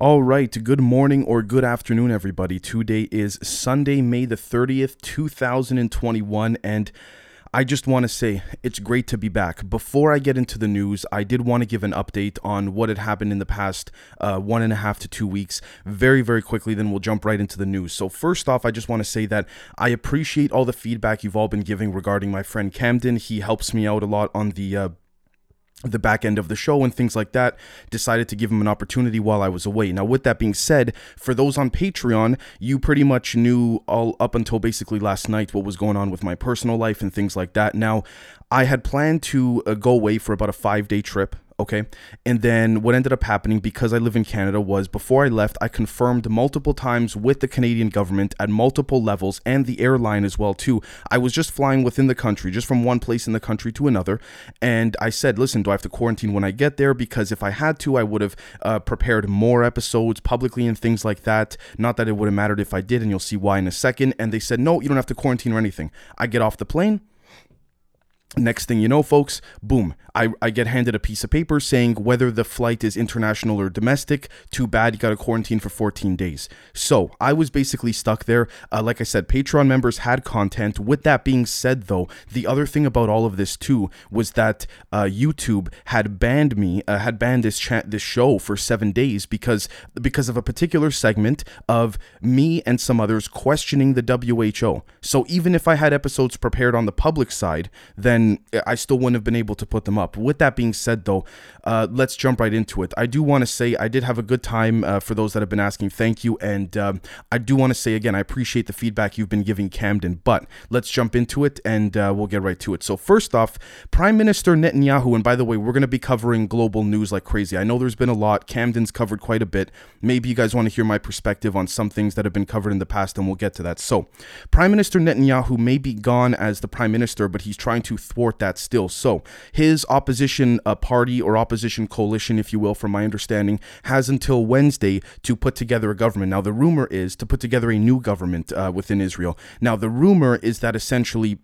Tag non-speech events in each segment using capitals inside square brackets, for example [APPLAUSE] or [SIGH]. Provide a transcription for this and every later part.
All right, good morning or good afternoon, everybody. Today is Sunday, May the 30th, 2021, and I just want to say it's great to be back. Before I get into the news, I did want to give an update on what had happened in the past uh, one and a half to two weeks, very, very quickly. Then we'll jump right into the news. So, first off, I just want to say that I appreciate all the feedback you've all been giving regarding my friend Camden. He helps me out a lot on the uh, the back end of the show and things like that, decided to give him an opportunity while I was away. Now, with that being said, for those on Patreon, you pretty much knew all up until basically last night what was going on with my personal life and things like that. Now, I had planned to uh, go away for about a five day trip okay. And then what ended up happening because i live in canada was before i left i confirmed multiple times with the canadian government at multiple levels and the airline as well too. I was just flying within the country just from one place in the country to another. And i said listen do i have to quarantine when i get there? Because if i had to i would have uh, prepared more episodes publicly and things like that. Not that it would have mattered if i did and you'll see why in a second. And they said no you don't have to quarantine or anything. I get off the plane Next thing you know, folks, boom, I, I get handed a piece of paper saying whether the flight is international or domestic. Too bad, you got to quarantine for 14 days. So I was basically stuck there. Uh, like I said, Patreon members had content. With that being said, though, the other thing about all of this too was that uh, YouTube had banned me, uh, had banned this chat, this show for seven days because because of a particular segment of me and some others questioning the WHO. So even if I had episodes prepared on the public side, then then I still wouldn't have been able to put them up. With that being said, though, uh, let's jump right into it. I do want to say I did have a good time uh, for those that have been asking. Thank you. And um, I do want to say again, I appreciate the feedback you've been giving Camden, but let's jump into it and uh, we'll get right to it. So, first off, Prime Minister Netanyahu, and by the way, we're going to be covering global news like crazy. I know there's been a lot. Camden's covered quite a bit. Maybe you guys want to hear my perspective on some things that have been covered in the past, and we'll get to that. So, Prime Minister Netanyahu may be gone as the Prime Minister, but he's trying to thwart that still. So his opposition uh, party or opposition coalition, if you will, from my understanding, has until Wednesday to put together a government. Now, the rumor is to put together a new government uh, within Israel. Now, the rumor is that essentially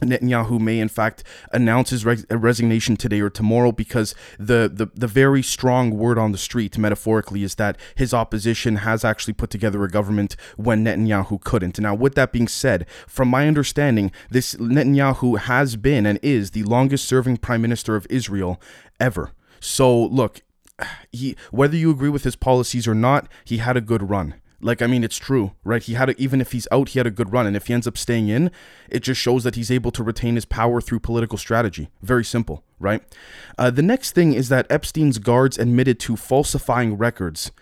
Netanyahu may in fact announce his resignation today or tomorrow because the, the the very strong word on the street metaphorically is that his opposition has actually put together a government when Netanyahu couldn't. Now with that being said, from my understanding, this Netanyahu has been and is the longest serving prime minister of Israel ever. So look, [SIGHS] he whether you agree with his policies or not, he had a good run. Like, I mean, it's true, right? He had a, even if he's out, he had a good run, and if he ends up staying in, it just shows that he's able to retain his power through political strategy. Very simple, right? Uh, the next thing is that Epstein's guards admitted to falsifying records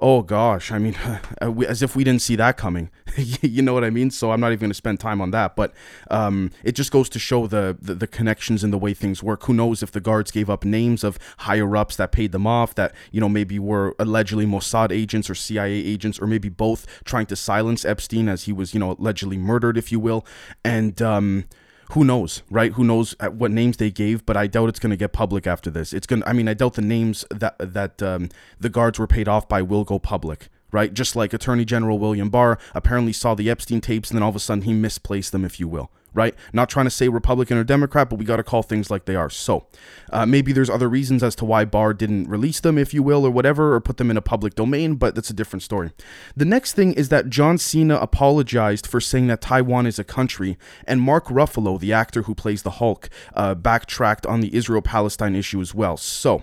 oh gosh, I mean, [LAUGHS] as if we didn't see that coming. [LAUGHS] you know what I mean? So I'm not even going to spend time on that. But um, it just goes to show the, the, the connections and the way things work. Who knows if the guards gave up names of higher ups that paid them off, that you know maybe were allegedly Mossad agents or CIA agents, or maybe both, trying to silence Epstein as he was you know allegedly murdered, if you will, and. Um, who knows, right? Who knows what names they gave? But I doubt it's going to get public after this. It's going. to I mean, I doubt the names that that um, the guards were paid off by will go public right? Just like Attorney General William Barr apparently saw the Epstein tapes and then all of a sudden he misplaced them, if you will right? Not trying to say Republican or Democrat, but we got to call things like they are. So uh, maybe there's other reasons as to why Barr didn't release them, if you will, or whatever, or put them in a public domain, but that's a different story. The next thing is that John Cena apologized for saying that Taiwan is a country, and Mark Ruffalo, the actor who plays the Hulk, uh, backtracked on the Israel Palestine issue as well. So,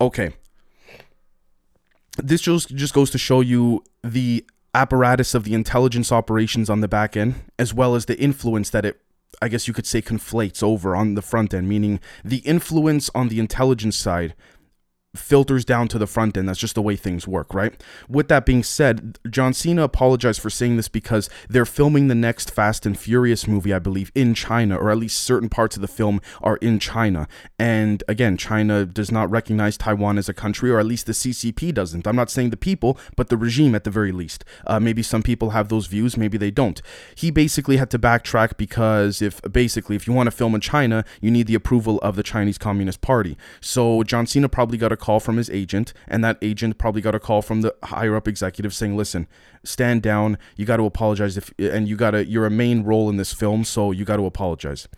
okay. This just, just goes to show you the apparatus of the intelligence operations on the back end, as well as the influence that it, I guess you could say, conflates over on the front end, meaning the influence on the intelligence side filters down to the front end. That's just the way things work, right? With that being said, John Cena apologized for saying this because they're filming the next Fast and Furious movie, I believe, in China, or at least certain parts of the film are in China. And again, China does not recognize Taiwan as a country, or at least the CCP doesn't. I'm not saying the people, but the regime at the very least. Uh, maybe some people have those views, maybe they don't. He basically had to backtrack because if basically if you want to film in China, you need the approval of the Chinese Communist Party. So John Cena probably got a call from his agent, and that agent probably got a call from the higher up executive saying, "Listen, stand down. You got to apologize if, and you got to. You're a main role in this film, so you got to apologize."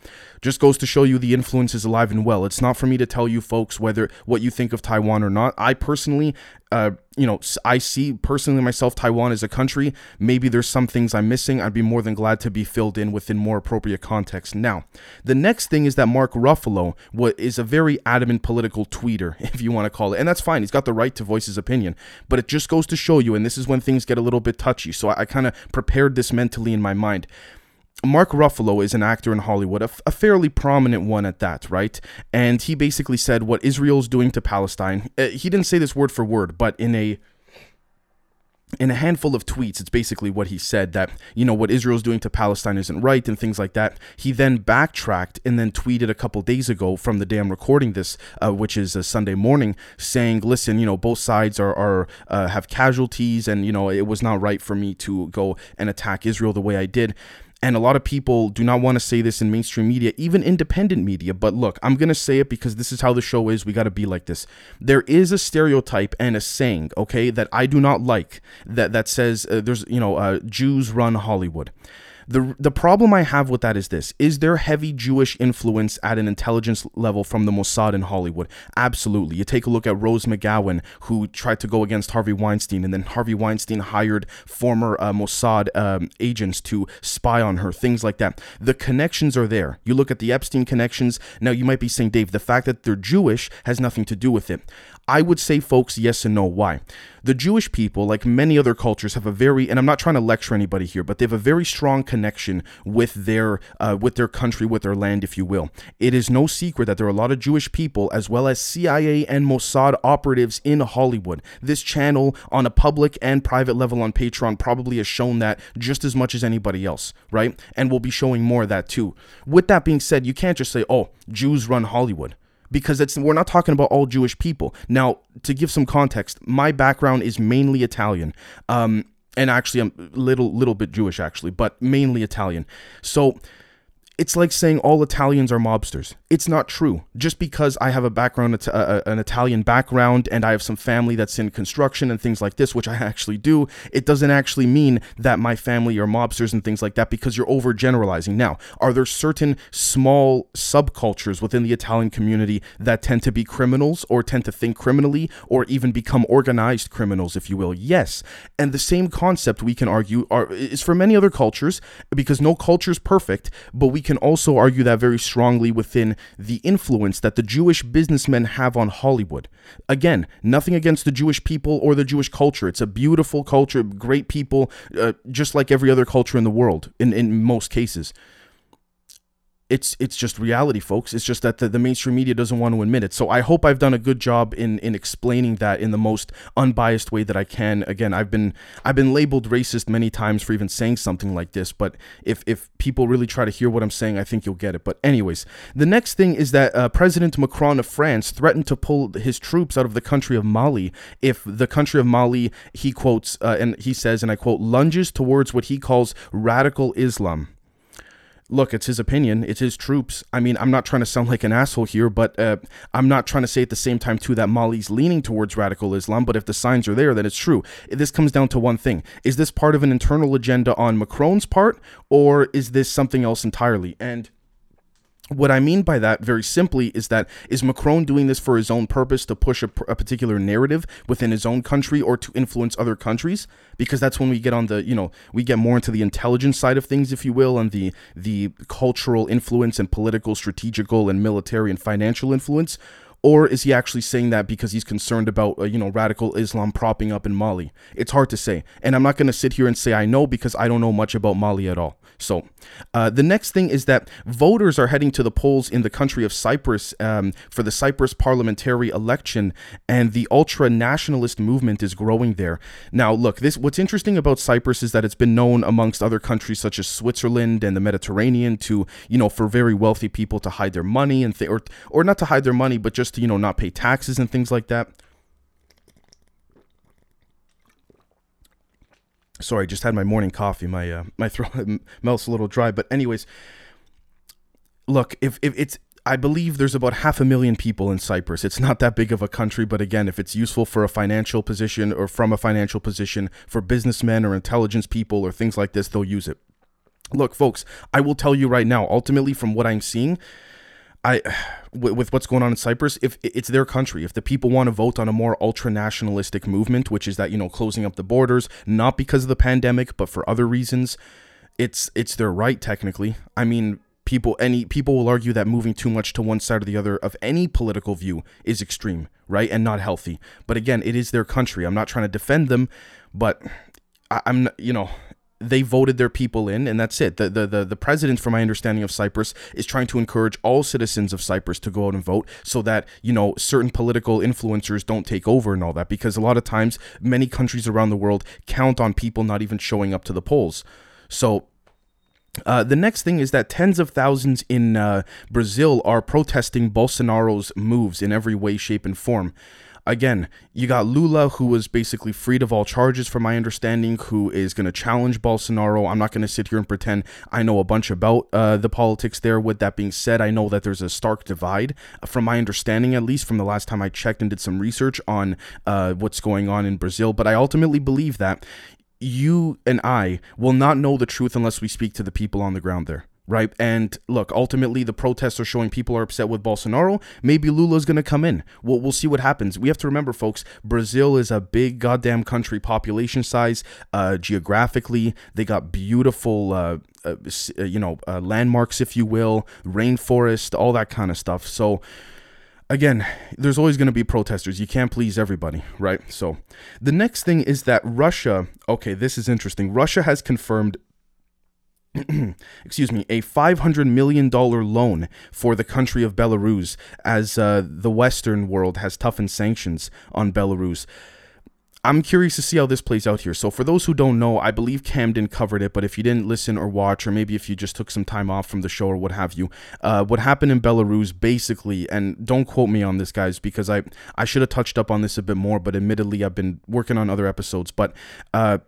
Just goes to show you the influence is alive and well. It's not for me to tell you folks whether what you think of Taiwan or not. I personally, uh, you know, I see personally myself Taiwan as a country. Maybe there's some things I'm missing. I'd be more than glad to be filled in within more appropriate context. Now, the next thing is that Mark Ruffalo what is a very adamant political tweeter, [LAUGHS] if you want to call it, and that's fine. He's got the right to voice his opinion, but it just goes to show you, and this is when things get a little bit touchy. So I, I kind of prepared this mentally in my mind. Mark Ruffalo is an actor in Hollywood, a, f- a fairly prominent one at that, right? And he basically said what Israel's doing to Palestine. Uh, he didn't say this word for word, but in a in a handful of tweets, it's basically what he said that, you know, what Israel's doing to Palestine isn't right and things like that. He then backtracked and then tweeted a couple days ago from the day I'm recording this, uh, which is a Sunday morning, saying, listen, you know, both sides are, are uh, have casualties and, you know, it was not right for me to go and attack Israel the way I did. And a lot of people do not want to say this in mainstream media, even independent media. But look, I'm going to say it because this is how the show is. We got to be like this. There is a stereotype and a saying, okay, that I do not like that, that says uh, there's, you know, uh, Jews run Hollywood. The, the problem I have with that is this Is there heavy Jewish influence at an intelligence level from the Mossad in Hollywood? Absolutely. You take a look at Rose McGowan, who tried to go against Harvey Weinstein, and then Harvey Weinstein hired former uh, Mossad um, agents to spy on her, things like that. The connections are there. You look at the Epstein connections. Now, you might be saying, Dave, the fact that they're Jewish has nothing to do with it. I would say, folks, yes and no. Why? The Jewish people, like many other cultures, have a very, and I'm not trying to lecture anybody here, but they have a very strong connection with their, uh, with their country, with their land, if you will. It is no secret that there are a lot of Jewish people, as well as CIA and Mossad operatives in Hollywood. This channel, on a public and private level on Patreon, probably has shown that just as much as anybody else, right? And we'll be showing more of that too. With that being said, you can't just say, "Oh, Jews run Hollywood." Because it's we're not talking about all Jewish people. Now, to give some context, my background is mainly Italian. Um, and actually I'm little little bit Jewish actually, but mainly Italian. So it's like saying all Italians are mobsters. It's not true. Just because I have a background, an Italian background, and I have some family that's in construction and things like this, which I [LAUGHS] actually do, it doesn't actually mean that my family are mobsters and things like that because you're overgeneralizing. Now, are there certain small subcultures within the Italian community that tend to be criminals or tend to think criminally or even become organized criminals, if you will? Yes. And the same concept we can argue are, is for many other cultures because no culture is perfect, but we can also argue that very strongly within the influence that the Jewish businessmen have on Hollywood. Again, nothing against the Jewish people or the Jewish culture. It's a beautiful culture, great people, uh, just like every other culture in the world, in, in most cases it's it's just reality folks. It's just that the, the mainstream media doesn't want to admit it. So i hope i've done a good job in in explaining that in the most unbiased way that i can. Again i've been i've been labeled racist many times for even saying something like this but if if people really try to hear what i'm saying i think you'll get it. But anyways the next thing is that uh, president macron of france threatened to pull his troops out of the country of mali if the country of mali he quotes uh, and he says and i quote lunges towards what he calls radical islam look, it's his opinion. It's his troops. I mean, I'm not trying to sound like an asshole here, but uh, I'm not trying to say at the same time, too, that Mali's leaning towards radical Islam. But if the signs are there, then it's true. This comes down to one thing Is this part of an internal agenda on Macron's part, or is this something else entirely? And what I mean by that, very simply, is that is Macron doing this for his own purpose to push a, a, particular narrative within his own country or to influence other countries? Because that's when we get on the, you know, we get more into the intelligence side of things, if you will, and the the cultural influence and political, strategical, and military and financial influence. Or is he actually saying that because he's concerned about, uh, you know, radical Islam propping up in Mali? It's hard to say. And I'm not going to sit here and say I know because I don't know much about Mali at all. So, uh, the next thing is that voters are heading to the polls in the country of Cyprus um, for the Cyprus parliamentary election, and the ultra nationalist movement is growing there. Now, look, this what's interesting about Cyprus is that it's been known amongst other countries such as Switzerland and the Mediterranean to, you know, for very wealthy people to hide their money and th- or or not to hide their money, but just to you know not pay taxes and things like that. Sorry, just had my morning coffee. My uh, my [LAUGHS] throat melts a little dry. But anyways, look, if if it's I believe there's about half a million people in Cyprus. It's not that big of a country, but again, if it's useful for a financial position or from a financial position for businessmen or intelligence people or things like this, they'll use it. Look, folks, I will tell you right now, ultimately, from what I'm seeing, I with what's going on in Cyprus, if it's their country, if the people want to vote on a more ultra nationalistic movement, which is that you know closing up the borders, not because of the pandemic, but for other reasons, it's it's their right technically. I mean, people any people will argue that moving too much to one side or the other of any political view is extreme, right, and not healthy. But again, it is their country. I'm not trying to defend them, but I, I'm you know they voted their people in, and that's it. The, the the the president, from my understanding of Cyprus, is trying to encourage all citizens of Cyprus to go out and vote, so that you know certain political influencers don't take over and all that. Because a lot of times, many countries around the world count on people not even showing up to the polls. So. Uh, the next thing is that tens of thousands in uh, Brazil are protesting Bolsonaro's moves in every way, shape, and form again, you got Lula, who was basically freed of all charges, from my understanding, who is going to challenge Bolsonaro. I'm not going to sit here and pretend I know a bunch about uh, the politics there. With that being said, I know that there's a stark divide, uh, from my understanding, at least from the last time I checked and did some research on uh, what's going on in Brazil. But I ultimately believe that you and I will not know the truth unless we speak to the people on the ground there right? And look, ultimately, the protests are showing people are upset with Bolsonaro. Maybe Lula's going to come in. We'll, we'll see what happens. We have to remember, folks, Brazil is a big goddamn country, population size, uh, geographically. They got beautiful, uh, uh, uh you know, uh, landmarks, if you will, rainforest, all that kind of stuff. So, again, there's always going to be protesters. You can't please everybody, right? So, the next thing is that Russia, okay, this is interesting. Russia has confirmed [CLEARS THROAT] excuse me, a $500 million loan for the country of Belarus as uh, the Western world has toughened sanctions on Belarus. I'm curious to see how this plays out here. So, for those who don't know, I believe Camden covered it, but if you didn't listen or watch, or maybe if you just took some time off from the show or what have you, uh, what happened in Belarus basically, and don't quote me on this, guys, because I, I should have touched up on this a bit more, but admittedly, I've been working on other episodes. But uh,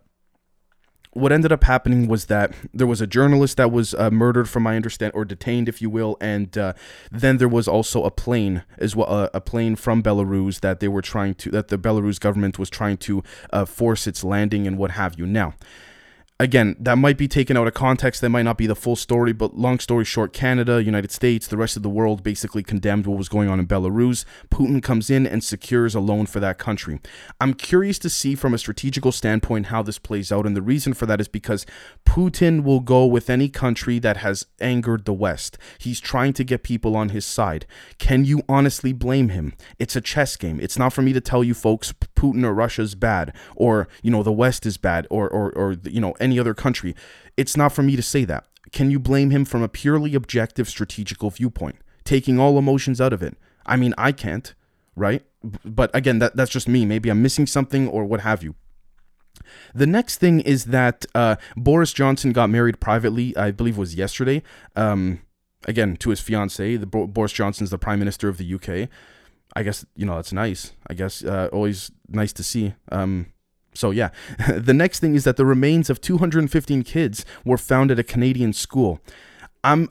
what ended up happening was that there was a journalist that was uh, murdered, from my understand, or detained, if you will, and uh, then there was also a plane as well, uh, a plane from Belarus that they were trying to, that the Belarus government was trying to uh, force its landing and what have you. Now, again, that might be taken out of context. That might not be the full story, but long story short, Canada, United States, the rest of the world basically condemned what was going on in Belarus. Putin comes in and secures a loan for that country. I'm curious to see from a strategical standpoint how this plays out. And the reason for that is because Putin will go with any country that has angered the West. He's trying to get people on his side. Can you honestly blame him? It's a chess game. It's not for me to tell you folks Putin or Russia's bad or, you know, the West is bad or, or, or you know, any other country. It's not for me to say that. Can you blame him from a purely objective strategical viewpoint, taking all emotions out of it? I mean, I can't, right? But again, that, that's just me. Maybe I'm missing something or what have you. The next thing is that uh, Boris Johnson got married privately, I believe was yesterday. Um, again, to his fiancee. The Boris Johnson's the Prime Minister of the UK. I guess you know that's nice. I guess uh, always nice to see. Um, so yeah, [LAUGHS] the next thing is that the remains of 215 kids were found at a Canadian school. I'm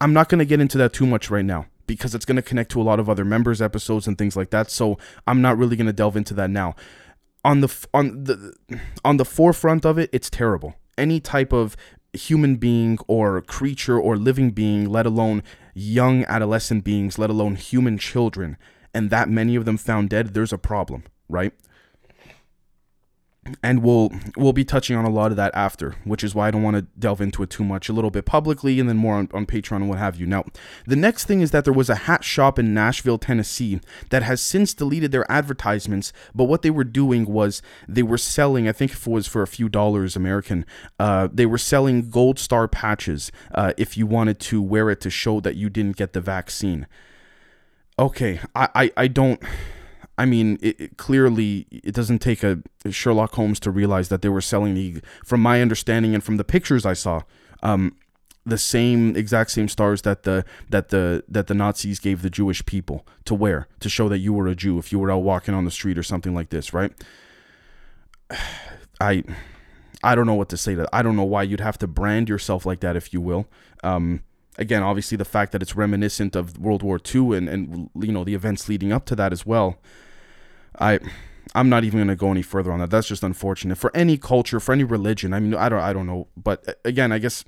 I'm not going to get into that too much right now because it's going to connect to a lot of other members episodes and things like that. So I'm not really going to delve into that now. On the on the on the forefront of it, it's terrible. Any type of human being or creature or living being, let alone young adolescent beings, let alone human children, and that many of them found dead, there's a problem, right? and we'll we'll be touching on a lot of that after which is why i don't want to delve into it too much a little bit publicly and then more on, on patreon and what have you now the next thing is that there was a hat shop in nashville tennessee that has since deleted their advertisements but what they were doing was they were selling i think it was for a few dollars american uh, they were selling gold star patches uh, if you wanted to wear it to show that you didn't get the vaccine okay i, I, I don't I mean, it, it, clearly it doesn't take a Sherlock Holmes to realize that they were selling the, from my understanding and from the pictures I saw, um, the same exact same stars that the that the that the Nazis gave the Jewish people to wear to show that you were a Jew if you were out walking on the street or something like this, right? [SIGHS] I I don't know what to say to that. I don't know why you'd have to brand yourself like that, if you will. Um, again, obviously the fact that it's reminiscent of World War II and, and you know the events leading up to that as well. I I'm not even going to go any further on that. That's just unfortunate for any culture, for any religion. I mean, I don't I don't know, but uh, again, I guess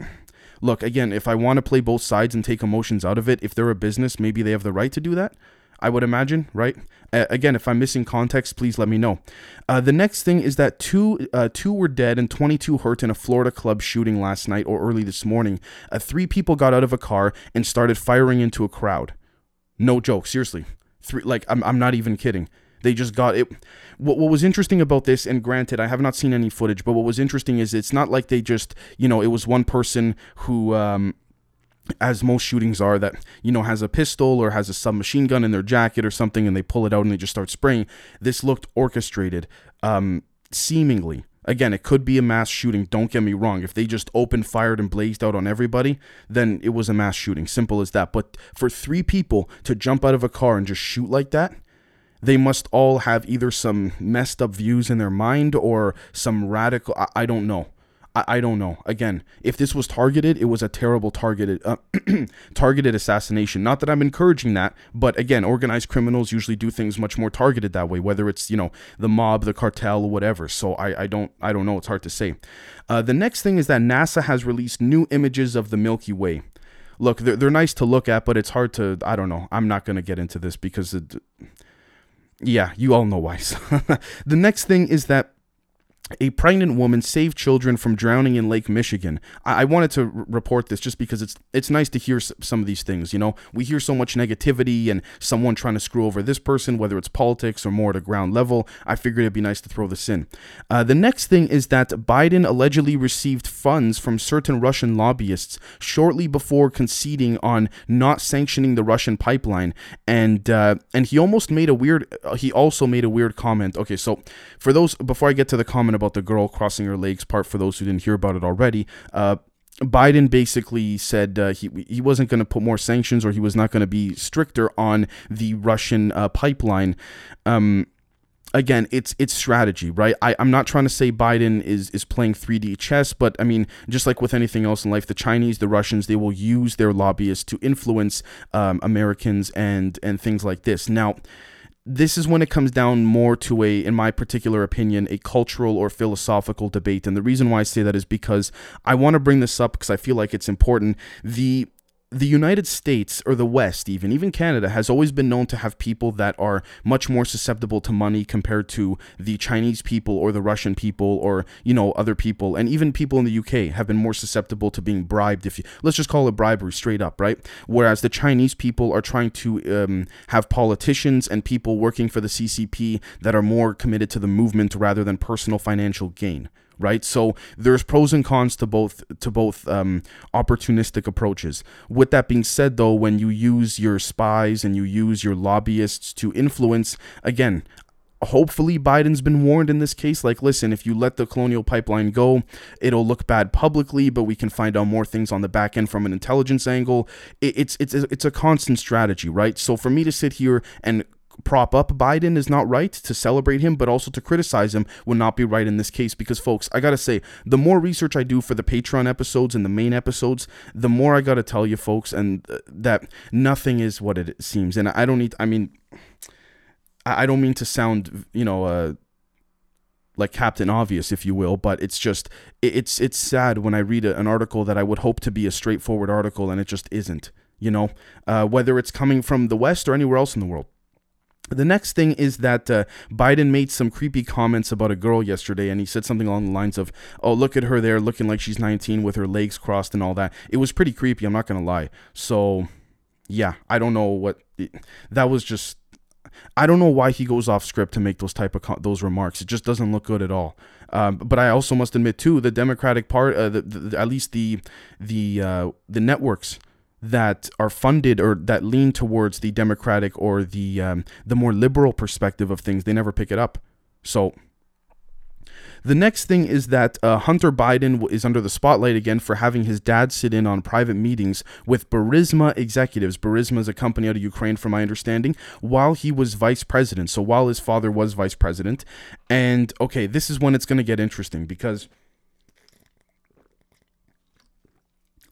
look, again, if I want to play both sides and take emotions out of it, if they're a business, maybe they have the right to do that. I would imagine, right? Uh, again, if I'm missing context, please let me know. Uh, the next thing is that two uh, two were dead and 22 hurt in a Florida club shooting last night or early this morning. Uh, three people got out of a car and started firing into a crowd. No joke, seriously. Three, like I'm, I'm not even kidding. They just got it. What, what was interesting about this, and granted, I have not seen any footage, but what was interesting is it's not like they just, you know, it was one person who, um, as most shootings are that you know has a pistol or has a submachine gun in their jacket or something and they pull it out and they just start spraying. This looked orchestrated um seemingly. Again it could be a mass shooting don't get me wrong. If they just opened fired and blazed out on everybody then it was a mass shooting. Simple as that. But for three people to jump out of a car and just shoot like that they must all have either some messed up views in their mind or some radical I, I don't know I, I don't know. Again, if this was targeted, it was a terrible targeted uh, [CLEARS THROAT] targeted assassination. Not that I'm encouraging that, but again, organized criminals usually do things much more targeted that way. Whether it's you know the mob, the cartel, whatever. So I, I don't I don't know. It's hard to say. Uh, the next thing is that NASA has released new images of the Milky Way. Look, they're, they're nice to look at, but it's hard to. I don't know. I'm not going to get into this because. It, yeah, you all know why. [LAUGHS] the next thing is that a pregnant woman saved children from drowning in Lake Michigan. I, I wanted to r- report this just because it's it's nice to hear s- some of these things. You know, we hear so much negativity and someone trying to screw over this person, whether it's politics or more at a ground level. I figured it'd be nice to throw this in. Uh, the next thing is that Biden allegedly received funds from certain Russian lobbyists shortly before conceding on not sanctioning the Russian pipeline, and uh, and he almost made a weird. Uh, he also made a weird comment. Okay, so for those before I get to the comment about the girl crossing her legs part, for those who didn't hear about it already, uh, Biden basically said uh, he he wasn't going to put more sanctions or he was not going to be stricter on the Russian uh, pipeline. Um, again, it's it's strategy, right? I, I'm not trying to say Biden is is playing 3D chess, but I mean, just like with anything else in life, the Chinese, the Russians, they will use their lobbyists to influence um, Americans and and things like this. Now this is when it comes down more to a, in my particular opinion, a cultural or philosophical debate. And the reason why I say that is because I want to bring this up because I feel like it's important. The the United States or the West, even even Canada, has always been known to have people that are much more susceptible to money compared to the Chinese people or the Russian people or you know other people, and even people in the UK have been more susceptible to being bribed. If you let's just call it bribery straight up, right? Whereas the Chinese people are trying to um, have politicians and people working for the CCP that are more committed to the movement rather than personal financial gain right? So there's pros and cons to both to both um, opportunistic approaches. With that being said though when you use your spies and you use your lobbyists to influence again hopefully biden's been warned in this case like listen if you let the colonial pipeline go it'll look bad publicly but we can find out more things on the back end from an intelligence angle. It's it's it's a constant strategy right? So for me to sit here and prop up Biden is not right, to celebrate him, but also to criticize him would not be right in this case. Because, folks, I gotta say, the more research I do for the Patreon episodes and the main episodes, the more I gotta tell you, folks, and uh, that nothing is what it seems. And I don't need, I mean, I don't mean to sound, you know, uh, like Captain Obvious, if you will, but it's just it's it's sad when I read a, an article that I would hope to be a straightforward article and it just isn't. You know, uh, whether it's coming from the West or anywhere else in the world. The next thing is that uh, Biden made some creepy comments about a girl yesterday, and he said something along the lines of, "Oh, look at her there, looking like she's 19 with her legs crossed and all that." It was pretty creepy. I'm not gonna lie. So, yeah, I don't know what that was. Just I don't know why he goes off script to make those type of co- those remarks. It just doesn't look good at all. Um, but I also must admit too, the Democratic part, uh, the, the, at least the the uh, the networks that are funded or that lean towards the democratic or the um, the more liberal perspective of things, they never pick it up. So the next thing is that uh, Hunter Biden is under the spotlight again for having his dad sit in on private meetings with Burisma executives. Burisma is a company out of Ukraine, from my understanding, while he was vice president. So while his father was vice president. And okay, this is when it's going to get interesting because.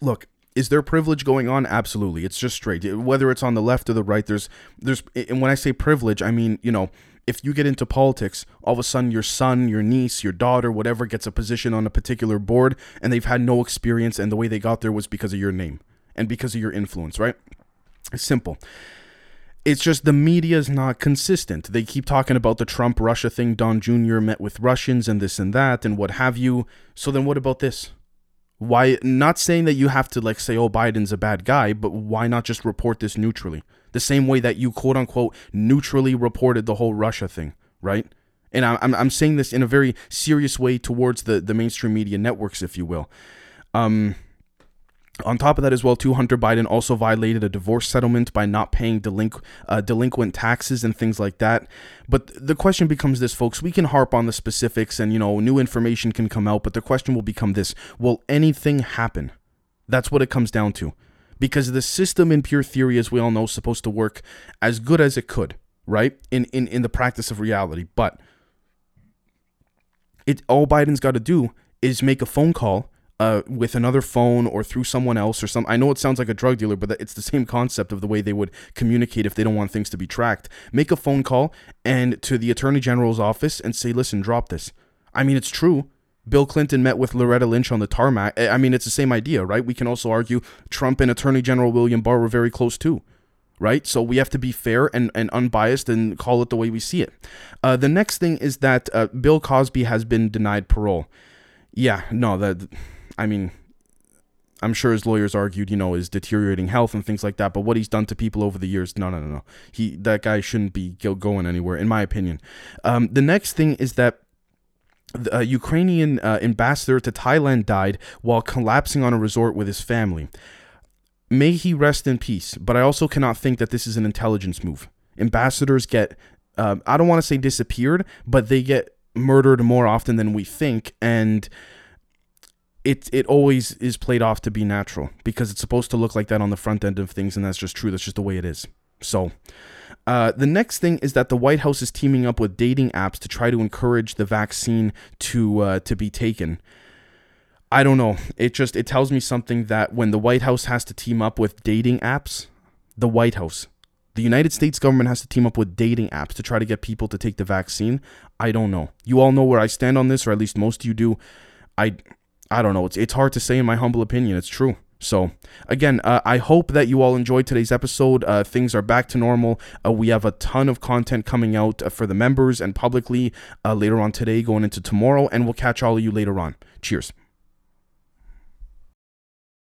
Look, is there privilege going on absolutely it's just straight whether it's on the left or the right there's there's and when i say privilege i mean you know if you get into politics, all of a sudden your son, your niece, your daughter, whatever gets a position on a particular board and they've had no experience and the way they got there was because of your name and because of your influence, right? It's simple. It's just the media is not consistent. They keep talking about the Trump Russia thing. Don Jr. met with Russians and this and that and what have you. So then what about this? Why not saying that you have to like say, oh, Biden's a bad guy, but why not just report this neutrally? The same way that you quote unquote neutrally reported the whole Russia thing, right? And I'm, I'm saying this in a very serious way towards the, the mainstream media networks, if you will. Um, on top of that, as well, too, Hunter Biden also violated a divorce settlement by not paying delinqu- uh, delinquent taxes and things like that. But the question becomes this, folks. We can harp on the specifics, and you know, new information can come out. But the question will become this: Will anything happen? That's what it comes down to, because the system, in pure theory, as we all know, is supposed to work as good as it could, right? In in in the practice of reality, but it all Biden's got to do is make a phone call uh, with another phone or through someone else or some. I know it sounds like a drug dealer, but it's the same concept of the way they would communicate if they don't want things to be tracked. Make a phone call and to the attorney general's office and say, "Listen, drop this." I mean, it's true. Bill Clinton met with Loretta Lynch on the tarmac. I mean, it's the same idea, right? We can also argue Trump and Attorney General William Barr were very close too right? So we have to be fair and, and unbiased and call it the way we see it. Uh, the next thing is that uh, Bill Cosby has been denied parole. Yeah, no, that I mean, I'm sure his lawyers argued, you know, his deteriorating health and things like that. But what he's done to people over the years, no, no, no, no. He that guy shouldn't be going anywhere, in my opinion. Um, the next thing is that the uh, Ukrainian uh, ambassador to Thailand died while collapsing on a resort with his family. May he rest in peace. But I also cannot think that this is an intelligence move. Ambassadors get, uh, I don't want to say disappeared, but they get murdered more often than we think, and it it always is played off to be natural because it's supposed to look like that on the front end of things, and that's just true. That's just the way it is. So, uh, the next thing is that the White House is teaming up with dating apps to try to encourage the vaccine to uh, to be taken. I don't know. It just it tells me something that when the White House has to team up with dating apps, the White House, the United States government has to team up with dating apps to try to get people to take the vaccine. I don't know. You all know where I stand on this, or at least most of you do. I I don't know. It's it's hard to say in my humble opinion. It's true. So, again, uh, I hope that you all enjoyed today's episode. Uh, things are back to normal. Uh, we have a ton of content coming out uh, for the members and publicly uh, later on today, going into tomorrow, and we'll catch all of you later on. Cheers.